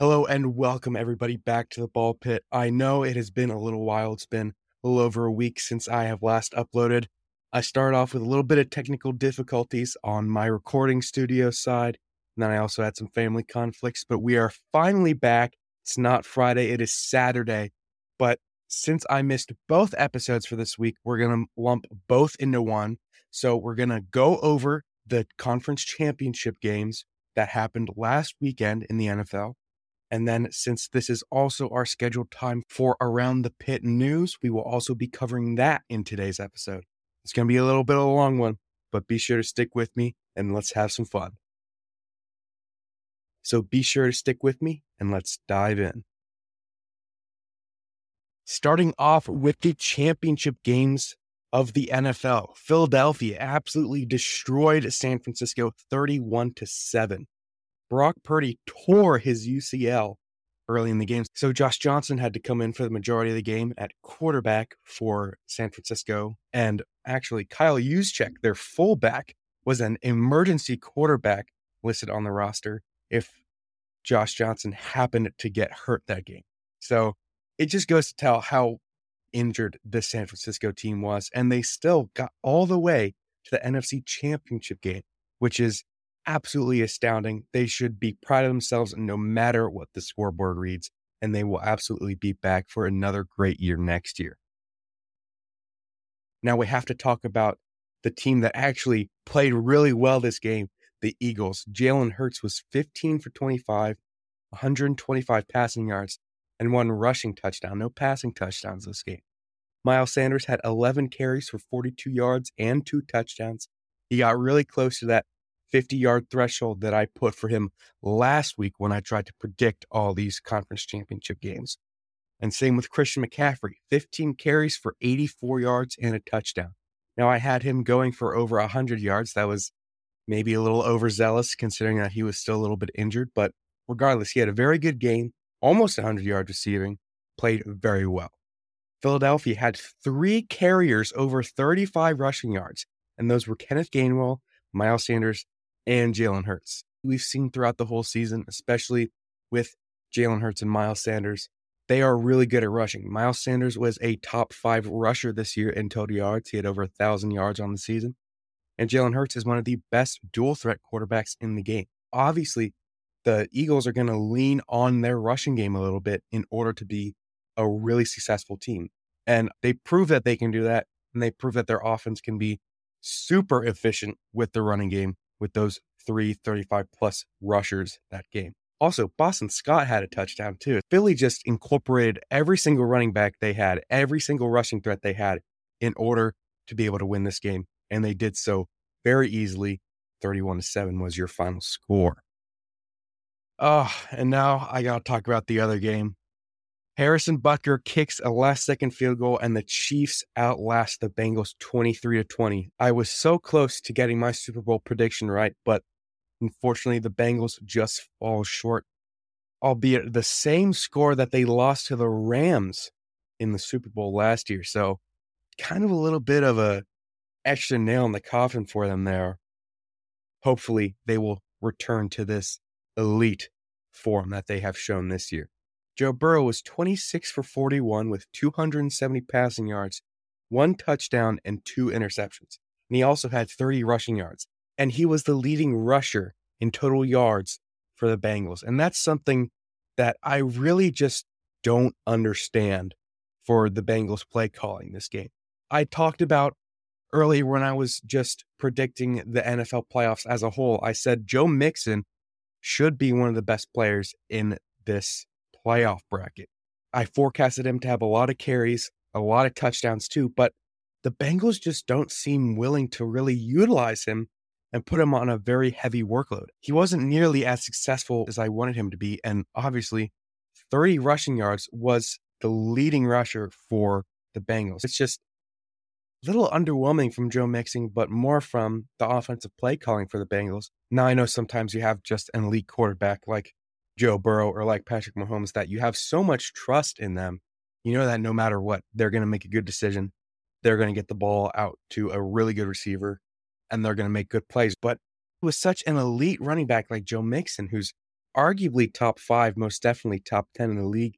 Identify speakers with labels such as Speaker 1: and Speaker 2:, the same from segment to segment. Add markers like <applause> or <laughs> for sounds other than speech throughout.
Speaker 1: Hello and welcome everybody back to the ball pit. I know it has been a little while. It's been a little over a week since I have last uploaded. I started off with a little bit of technical difficulties on my recording studio side. And then I also had some family conflicts, but we are finally back. It's not Friday, it is Saturday. But since I missed both episodes for this week, we're going to lump both into one. So we're going to go over the conference championship games that happened last weekend in the NFL. And then, since this is also our scheduled time for Around the Pit news, we will also be covering that in today's episode. It's going to be a little bit of a long one, but be sure to stick with me and let's have some fun. So be sure to stick with me and let's dive in. Starting off with the championship games of the NFL, Philadelphia absolutely destroyed San Francisco 31 to 7. Brock Purdy tore his UCL early in the game. So Josh Johnson had to come in for the majority of the game at quarterback for San Francisco. And actually, Kyle Juszczyk, their fullback, was an emergency quarterback listed on the roster if Josh Johnson happened to get hurt that game. So it just goes to tell how injured this San Francisco team was. And they still got all the way to the NFC championship game, which is absolutely astounding. They should be proud of themselves no matter what the scoreboard reads, and they will absolutely be back for another great year next year. Now we have to talk about the team that actually played really well this game, the Eagles. Jalen Hurts was 15 for 25, 125 passing yards, and one rushing touchdown. No passing touchdowns this game. Miles Sanders had 11 carries for 42 yards and two touchdowns. He got really close to that 50 yard threshold that I put for him last week when I tried to predict all these conference championship games. And same with Christian McCaffrey 15 carries for 84 yards and a touchdown. Now, I had him going for over 100 yards. That was maybe a little overzealous considering that he was still a little bit injured. But regardless, he had a very good game, almost 100 yards receiving, played very well. Philadelphia had three carriers over 35 rushing yards, and those were Kenneth Gainwell, Miles Sanders, and Jalen Hurts. We've seen throughout the whole season, especially with Jalen Hurts and Miles Sanders, they are really good at rushing. Miles Sanders was a top five rusher this year in total yards. He had over a thousand yards on the season. And Jalen Hurts is one of the best dual threat quarterbacks in the game. Obviously, the Eagles are going to lean on their rushing game a little bit in order to be a really successful team. And they prove that they can do that. And they prove that their offense can be super efficient with the running game with those three 35 plus rushers that game. Also, Boston Scott had a touchdown too. Philly just incorporated every single running back they had, every single rushing threat they had in order to be able to win this game. And they did so very easily. 31 to 7 was your final score. Oh, and now I got to talk about the other game. Harrison Butker kicks a last second field goal and the Chiefs outlast the Bengals 23 to 20. I was so close to getting my Super Bowl prediction right, but unfortunately the Bengals just fall short, albeit the same score that they lost to the Rams in the Super Bowl last year. So kind of a little bit of a extra nail in the coffin for them there. Hopefully they will return to this elite form that they have shown this year. Joe Burrow was 26 for 41 with 270 passing yards, one touchdown, and two interceptions. And he also had 30 rushing yards. And he was the leading rusher in total yards for the Bengals. And that's something that I really just don't understand for the Bengals play calling this game. I talked about earlier when I was just predicting the NFL playoffs as a whole. I said Joe Mixon should be one of the best players in this playoff bracket. I forecasted him to have a lot of carries, a lot of touchdowns too, but the Bengals just don't seem willing to really utilize him and put him on a very heavy workload. He wasn't nearly as successful as I wanted him to be. And obviously, 30 rushing yards was the leading rusher for the Bengals. It's just a little underwhelming from Joe Mixon, but more from the offensive play calling for the Bengals. Now, I know sometimes you have just an elite quarterback like Joe Burrow or like Patrick Mahomes that you have so much trust in them. You know that no matter what, they're going to make a good decision. They're going to get the ball out to a really good receiver and they're going to make good plays. But with such an elite running back like Joe Mixon, who's arguably top five, most definitely top 10 in the league,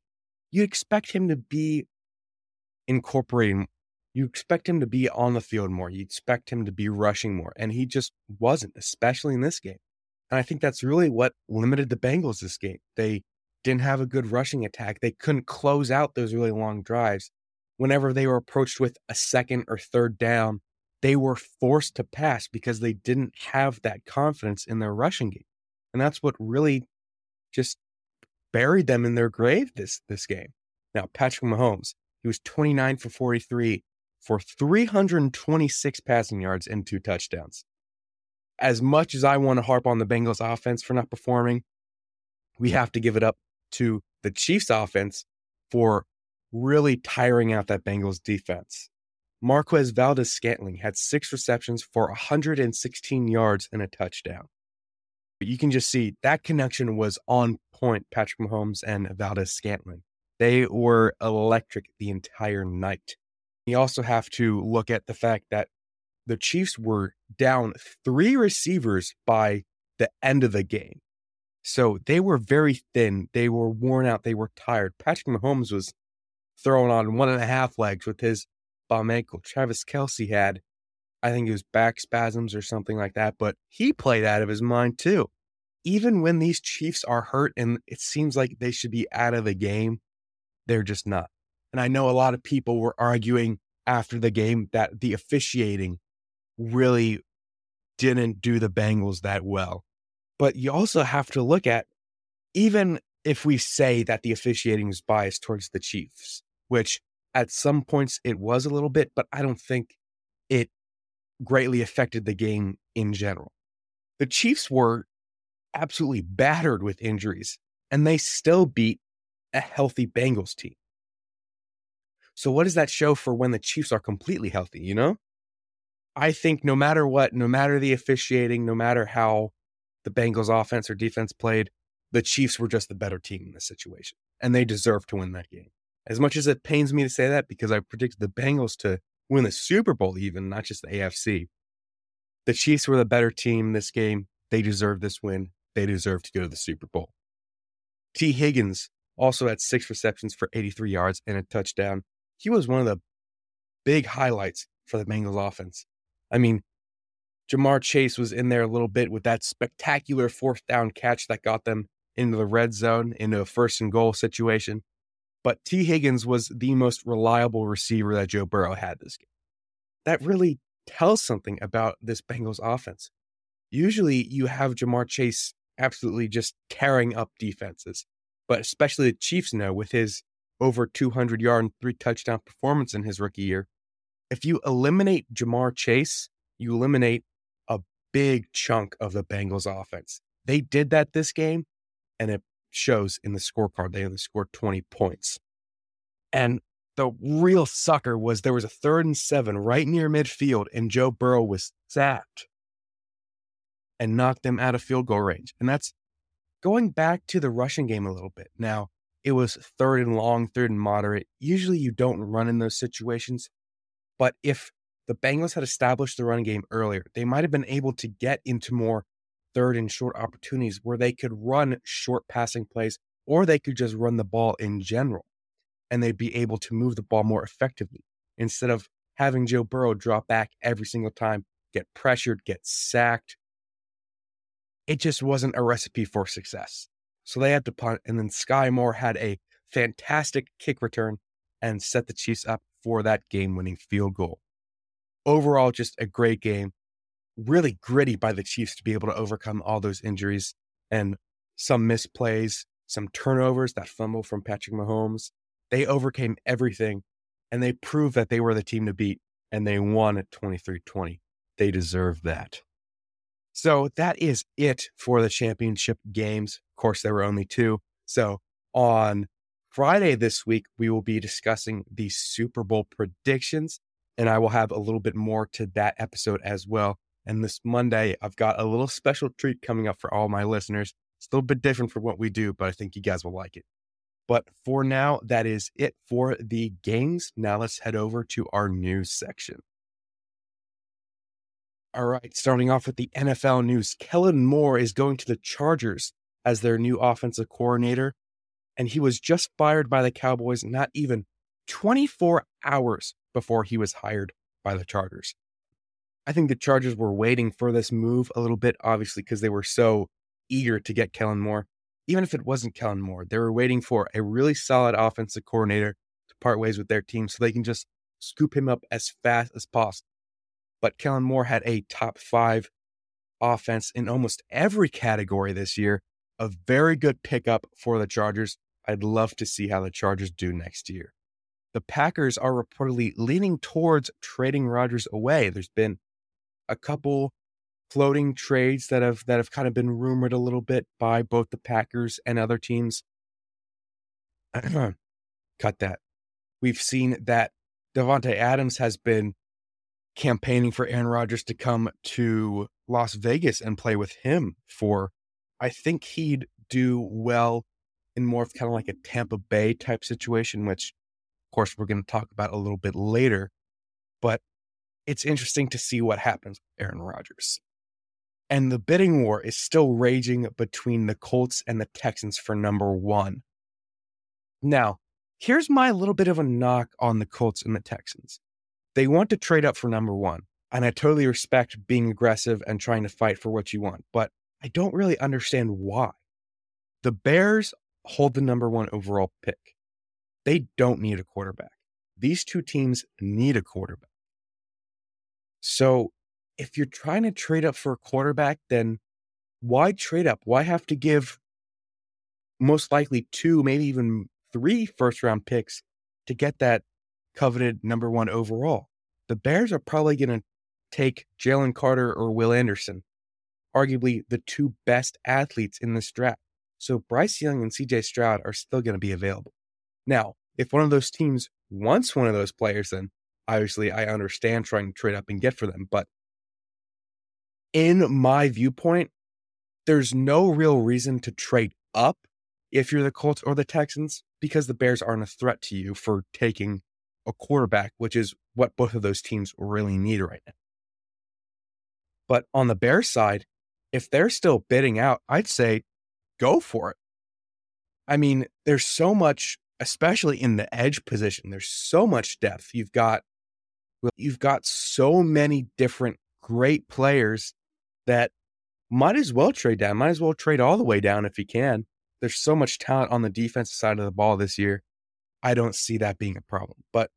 Speaker 1: you expect him to be incorporating, you expect him to be on the field more. You expect him to be rushing more. And he just wasn't, especially in this game. And I think that's really what limited the Bengals this game. They didn't have a good rushing attack. They couldn't close out those really long drives. Whenever they were approached with a second or third down, they were forced to pass because they didn't have that confidence in their rushing game. And that's what really just buried them in their grave this this game. Now, Patrick Mahomes, he was 29 for 43 for 326 passing yards and two touchdowns. As much as I want to harp on the Bengals offense for not performing, we have to give it up to the Chiefs offense for really tiring out that Bengals defense. Marquez Valdes-Scantling had six receptions for 116 yards and a touchdown. But you can just see that connection was on point, Patrick Mahomes and Valdez Scantling. They were electric the entire night. You also have to look at the fact that the Chiefs were down three receivers by the end of the game. So they were very thin. They were worn out. They were tired. Patrick Mahomes was throwing on one and a half legs with his bum ankle. Travis Kelce had, I think it was back spasms or something like that, but he played out of his mind too. Even when these Chiefs are hurt and it seems like they should be out of the game, they're just not. And I know a lot of people were arguing after the game that the officiating really didn't do the Bengals that well. But you also have to look at, even if we say that the officiating is biased towards the Chiefs, which at some points it was a little bit, but I don't think it greatly affected the game in general. The Chiefs were absolutely battered with injuries, and they still beat a healthy Bengals team. So, what does that show for when the Chiefs are completely healthy? You know, I think no matter what, no matter the officiating, no matter how the Bengals offense or defense played, the Chiefs were just the better team in this situation, and they deserve to win that game. As much as it pains me to say that, because I predicted the Bengals to win the Super Bowl, even not just the AFC, the Chiefs were the better team this game. They deserve this win. They deserve to go to the Super Bowl. Tee Higgins also had six receptions for 83 yards and a touchdown. He was one of the big highlights for the Bengals offense. I mean, Ja'Marr Chase was in there a little bit with that spectacular fourth down catch that got them into the red zone, into a first and goal situation. But Tee Higgins was the most reliable receiver that Joe Burrow had this game. That really tells something about this Bengals offense. Usually you have Ja'Marr Chase absolutely just tearing up defenses, but especially the Chiefs know with his over 200 yard and three touchdown performance in his rookie year. If you eliminate Ja'Marr Chase, you eliminate a big chunk of the Bengals offense. They did that this game, and it shows in the scorecard. They only scored 20 points. And the real sucker was there was a third and seven right near midfield, and Joe Burrow was sacked and knocked them out of field goal range. And that's going back to the rushing game a little bit. Now, it was third and long, third and moderate. Usually you don't run in those situations. But if the Bengals had established the running game earlier, they might have been able to get into more third and short opportunities where they could run short passing plays or they could just run the ball in general and they'd be able to move the ball more effectively instead of having Joe Burrow drop back every single time, get pressured, get sacked. It just wasn't a recipe for success. So they had to punt, and then Skyy Moore had a fantastic kick return and set the Chiefs up for that game winning field goal. Overall, just a great game really gritty by the Chiefs to be able to overcome all those injuries and some misplays, some turnovers, that fumble from Patrick Mahomes. They overcame everything and they proved that they were the team to beat and they won at 23 20. They deserve that. So that is it for the championship games. Of course, there were only two. So on Friday this week, we will be discussing the Super Bowl predictions, and I will have a little bit more to that episode as well. And this Monday, I've got a little special treat coming up for all my listeners. It's a little bit different from what we do, but I think you guys will like it. But for now, that is it for the games. Now let's head over to our news section. All right, starting off with the NFL news. Kellen Moore is going to the Chargers as their new offensive coordinator. And he was just fired by the Cowboys not even 24 hours before he was hired by the Chargers. I think the Chargers were waiting for this move a little bit, obviously, because they were so eager to get Kellen Moore. Even if it wasn't Kellen Moore, they were waiting for a really solid offensive coordinator to part ways with their team so they can just scoop him up as fast as possible. But Kellen Moore had a top five offense in almost every category this year. A very good pickup for the Chargers. I'd love to see how the Chargers do next year. The Packers are reportedly leaning towards trading Rodgers away. There's been a couple floating trades that have that have kind of been rumored a little bit by both the Packers and other teams. <clears throat> Cut that. We've seen that Davante Adams has been campaigning for Aaron Rodgers to come to Las Vegas and play with him for I think he'd do well in more of kind of like a Tampa Bay type situation, which of course we're going to talk about a little bit later. But it's interesting to see what happens with Aaron Rodgers. And the bidding war is still raging between the Colts and the Texans for number one. Now, here's my little bit of a knock on the Colts and the Texans. They want to trade up for number one. And I totally respect being aggressive and trying to fight for what you want, but I don't really understand why. The Bears hold the number one overall pick. They don't need a quarterback. These two teams need a quarterback. So if you're trying to trade up for a quarterback, then why trade up? Why have to give most likely two, maybe even three first round picks to get that coveted number one overall? The Bears are probably going to take Jalen Carter or Will Anderson, arguably the two best athletes in this draft. So Bryce Young and CJ Stroud are still going to be available. Now, if one of those teams wants one of those players, then obviously I understand trying to trade up and get for them. But in my viewpoint, there's no real reason to trade up if you're the Colts or the Texans because the Bears aren't a threat to you for taking a quarterback, which is what both of those teams really need right now. But on the Bears side, if they're still bidding out, I'd say go for it. I mean, there's so much, especially in the edge position, there's so much depth. You've got you've got so many different great players that might as well trade down, might as well trade all the way down if you can. There's so much talent on the defensive side of the ball this year. I don't see that being a problem. But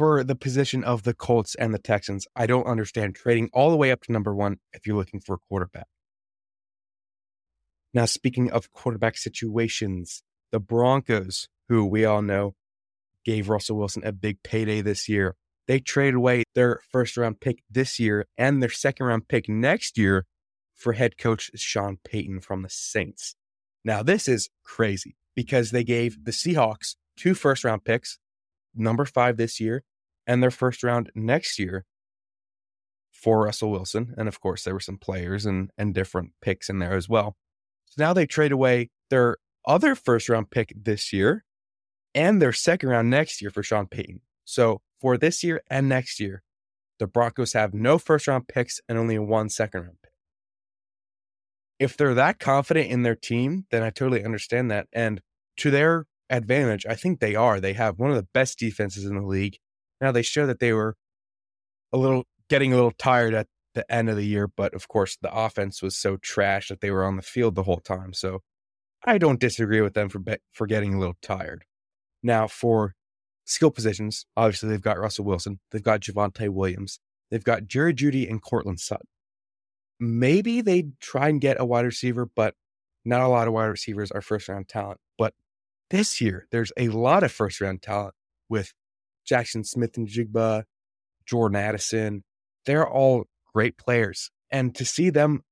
Speaker 1: for the position of the Colts and the Texans, I don't understand trading all the way up to number one if you're looking for a quarterback. Now, speaking of quarterback situations, the Broncos, who we all know gave Russell Wilson a big payday this year, they trade away their first round pick this year and their second round pick next year for head coach Sean Payton from the Saints. Now, this is crazy because they gave the Seahawks two first round picks, number five this year, and their first round next year for Russell Wilson. And of course, there were some players and, and different picks in there as well. So now they trade away their other first round pick this year and their second round next year for Sean Payton. So for this year and next year, the Broncos have no first round picks and only one second round pick. If they're that confident in their team, then I totally understand that. And to their advantage, I think they are. They have one of the best defenses in the league. Now they show that they were a little getting a little tired at the end of the year, but of course the offense was so trash that they were on the field the whole time. So I don't disagree with them for be- for getting a little tired. Now for skill positions, obviously they've got Russell Wilson, they've got Javonte Williams, they've got Jerry Jeudy and Courtland Sutton. Maybe they try and get a wide receiver, but not a lot of wide receivers are first round talent. But this year, there's a lot of first round talent with Jaxon Smith-Njigba, Jordan Addison. They're all great players. And to see them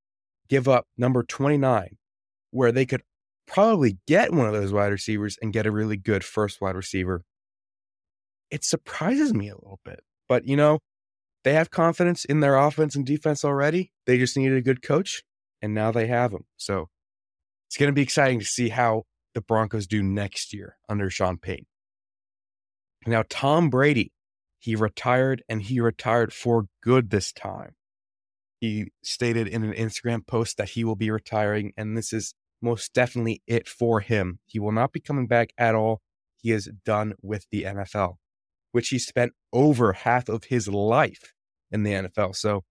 Speaker 1: give up number 29, where they could probably get one of those wide receivers and get a really good first wide receiver it surprises me a little bit. But, you know, they have confidence in their offense and defense already. They just needed a good coach, and now they have them. So it's going to be exciting to see how the Broncos do next year under Sean Payton. Now, Tom Brady, he retired and he retired for good this time. He stated in an Instagram post that he will be retiring, and this is most definitely it for him. He will not be coming back at all. He is done with the NFL, which he spent over half of his life in the NFL. So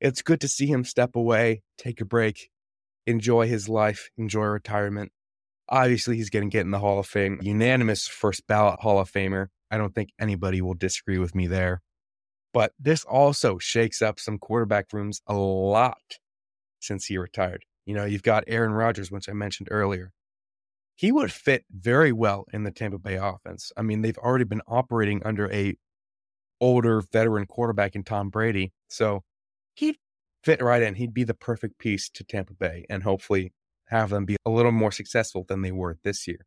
Speaker 1: it's good to see him step away, take a break, enjoy his life, enjoy retirement. Obviously, he's going to get in the Hall of Fame, unanimous first ballot Hall of Famer. I don't think anybody will disagree with me there. But this also shakes up some quarterback rooms a lot since he retired. You know, you've got Aaron Rodgers, which I mentioned earlier. He would fit very well in the Tampa Bay offense. I mean, they've already been operating under a older veteran quarterback in Tom Brady. So he'd fit right in. He'd be the perfect piece to Tampa Bay and hopefully have them be a little more successful than they were this year.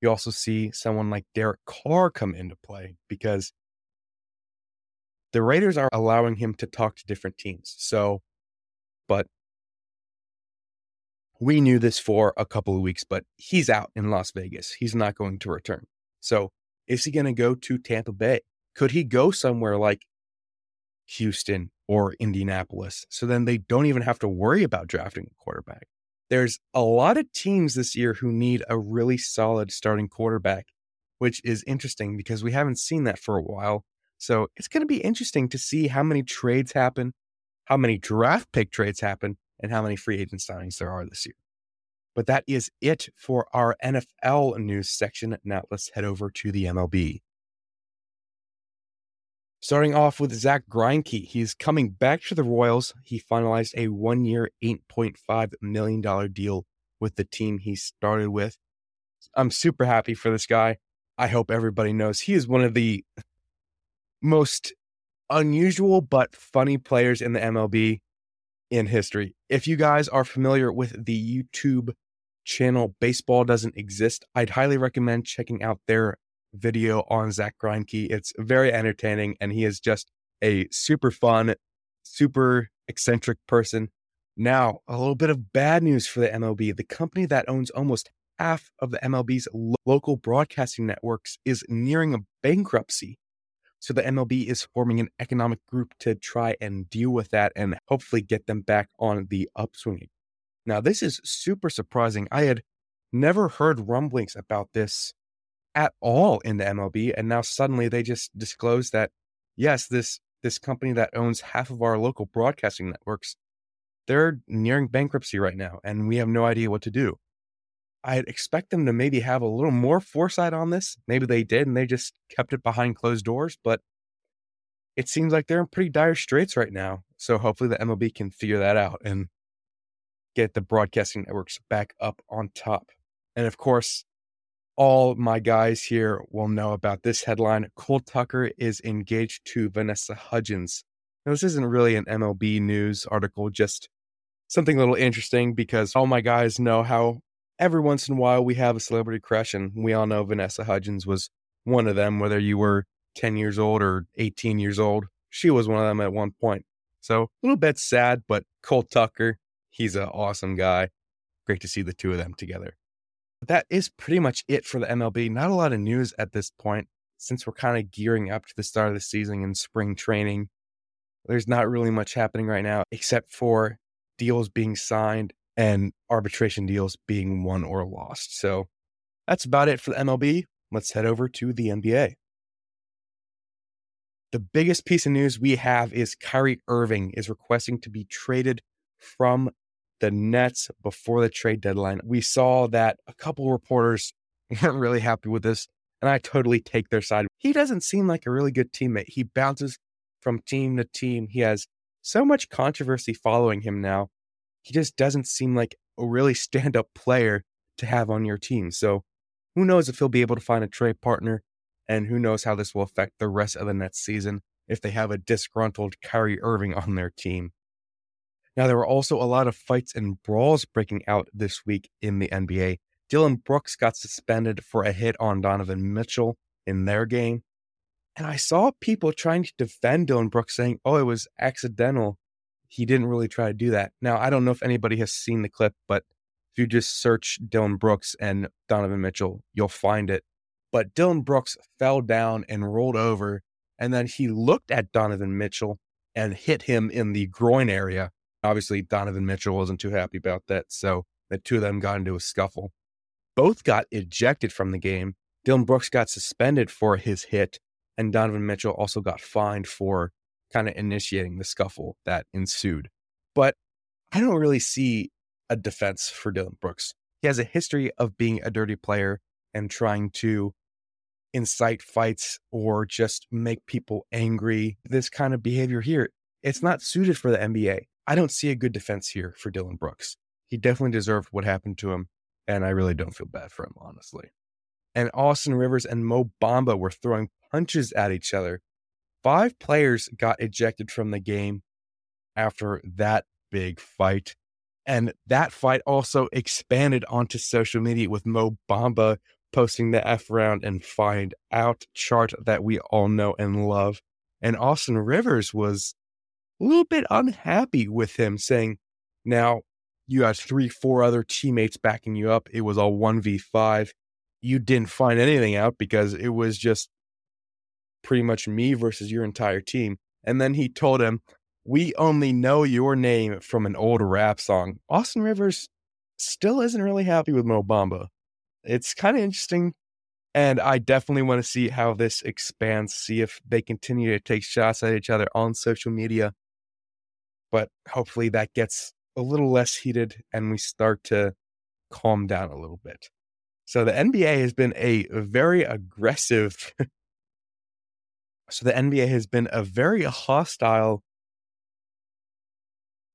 Speaker 1: You also see someone like Derek Carr come into play because the Raiders are allowing him to talk to different teams. So, but we knew this for a couple of weeks, but he's out in Las Vegas. He's not going to return. So, is he going to go to Tampa Bay? Could he go somewhere like Houston or Indianapolis? So then they don't even have to worry about drafting a quarterback. There's a lot of teams this year who need a really solid starting quarterback, which is interesting because we haven't seen that for a while. So it's going to be interesting to see how many trades happen, how many draft pick trades happen, and how many free agent signings there are this year. But that is it for our NFL news section. Now let's head over to the MLB. Starting off with Zack Greinke, he's coming back to the Royals. He finalized a one year, $8.5 million deal with the team he started with. I'm super happy for this guy. I hope everybody knows he is one of the most unusual but funny players in the MLB in history. If you guys are familiar with the YouTube channel Baseball Doesn't Exist, I'd highly recommend checking out their video on Zack Greinke. It's very entertaining, and he is just a super fun, super eccentric person. Now, a little bit of bad news for the MLB. The company that owns almost half of the MLB's lo- local broadcasting networks is nearing a bankruptcy. So the MLB is forming an economic group to try and deal with that and hopefully get them back on the upswing. Now, this is super surprising. I had never heard rumblings about this at all in the MLB, and now suddenly they just disclose that yes, this this company that owns half of our local broadcasting networks, they're nearing bankruptcy right now, and we have no idea what to do. I'd expect them to maybe have a little more foresight on this. Maybe they did, and they just kept it behind closed doors. But it seems like they're in pretty dire straits right now. So hopefully the MLB can figure that out and get the broadcasting networks back up on top. And of course, all my guys here will know about this headline. Cole Tucker is engaged to Vanessa Hudgens. Now, this isn't really an MLB news article, just something a little interesting because all my guys know how every once in a while we have a celebrity crush, and we all know Vanessa Hudgens was one of them, whether you were 10 years old or 18 years old. She was one of them at one point. So a little bit sad, but Cole Tucker, he's an awesome guy. Great to see the two of them together that is pretty much it for the MLB. Not a lot of news at this point since we're kind of gearing up to the start of the season and spring training. There's not really much happening right now except for deals being signed and arbitration deals being won or lost. So that's about it for the MLB. Let's head over to the NBA. The biggest piece of news we have is Kyrie Irving is requesting to be traded from the Nets before the trade deadline. We saw that a couple reporters <laughs> weren't really happy with this, and I totally take their side. He doesn't seem like a really good teammate. He bounces from team to team. He has so much controversy following him now. He just doesn't seem like a really <laughs> stand up player to have on your team. So who knows if he'll be able to find a trade partner, and who knows how this will affect the rest of the Nets season if they have a disgruntled Kyrie Irving on their team. Now, there were also a lot of fights and brawls breaking out this week in the NBA. Dillon Brooks got suspended for a hit on Donovan Mitchell in their game. And I saw people trying to defend Dillon Brooks saying, oh, it was accidental. He didn't really try to do that. Now, I don't know if anybody has seen the clip, but if you just search Dillon Brooks and Donovan Mitchell, you'll find it. But Dillon Brooks fell down and rolled over, and then he looked at Donovan Mitchell and hit him in the groin area Obviously, Donovan Mitchell wasn't too happy about that. So The two of them got into a scuffle. Both got ejected from the game. Dillon Brooks got suspended for his hit, and Donovan Mitchell also got fined for kind of initiating the scuffle that ensued. But I don't really see a defense for Dillon Brooks. He has a history of being a dirty player and trying to incite fights or just make people angry. This kind of behavior here, it's not suited for the NBA. I don't see a good defense here for Dillon Brooks. He definitely deserved what happened to him, and I really don't feel bad for him, honestly. And Austin Rivers and Mo Bamba were throwing punches at each other. Five players got ejected from the game after that big fight. And that fight also expanded onto social media with Mo Bamba posting the F round and find out chart that we all know and love. And Austin Rivers was a little bit unhappy with him, saying, Now you had three, four other teammates backing you up. It was all 1v5. You didn't find anything out because it was just pretty much me versus your entire team. And then he told him, We only know your name from an old rap song. Austin Rivers still isn't really happy with Mo Bamba it's kind of interesting. And I definitely want to see how this expands, see if they continue to take shots at each other on social media. But hopefully that gets a little less heated and we start to calm down a little bit. So the NBA has been a very aggressive. <laughs> so the NBA has been a very hostile,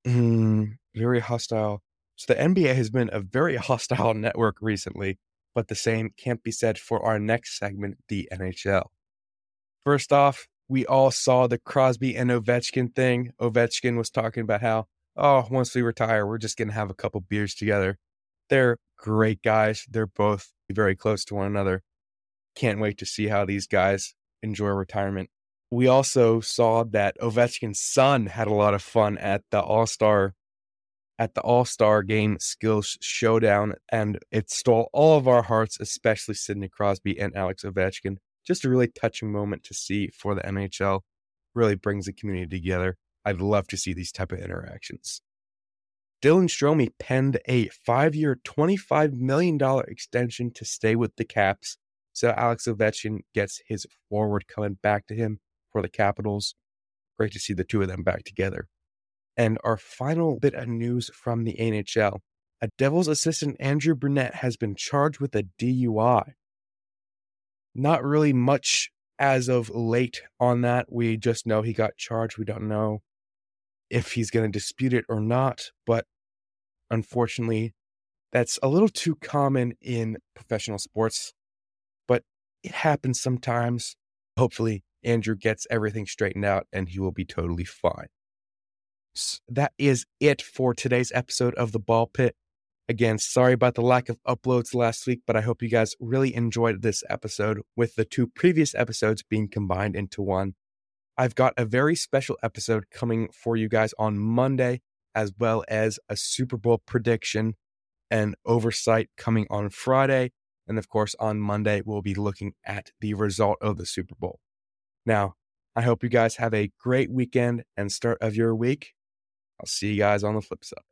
Speaker 1: mm, very hostile. So the NBA has been a very <laughs> hostile network recently but the same can't be said for our next segment, the NHL. First off, we all saw the Crosby and Ovechkin thing. Ovechkin was talking about how, oh, once we retire, we're just going to have a couple beers together. They're great guys. They're both very close to one another. Can't wait to see how these guys enjoy retirement. We also saw that Ovechkin's son had a lot of fun at the All Star at the All Star Game Skills Showdown, and it stole all of our hearts, especially Sidney Crosby and Alex Ovechkin. Just a really touching moment to see for the NHL. Really brings the community together. I'd love to see these type of interactions. Dylan Strome penned a five-year, $25 million extension to stay with the Caps. So Alex Ovechkin gets his forward coming back to him for the Capitals. Great to see the two of them back together. And our final bit of news from the NHL a Devils assistant, Andrew Brunette, has been charged with a DUI. Not really much as of late on that. We just know he got charged. We don't know if he's going to dispute it or not. But unfortunately, that's a little too common in professional sports. But it happens sometimes. Hopefully, Andrew gets everything straightened out and he will be totally fine that is it for today's episode of The Ball Pit. Again, sorry about the lack of uploads last week, but I hope you guys really enjoyed this episode with the two previous episodes being combined into one. I've got a very special episode coming for you guys on Monday, as well as a Super Bowl prediction and oversight coming on Friday. And of course, on Monday, we'll be looking at the result of the Super Bowl. Now, I hope you guys have a great weekend and start of your week. I'll see you guys on the flip side.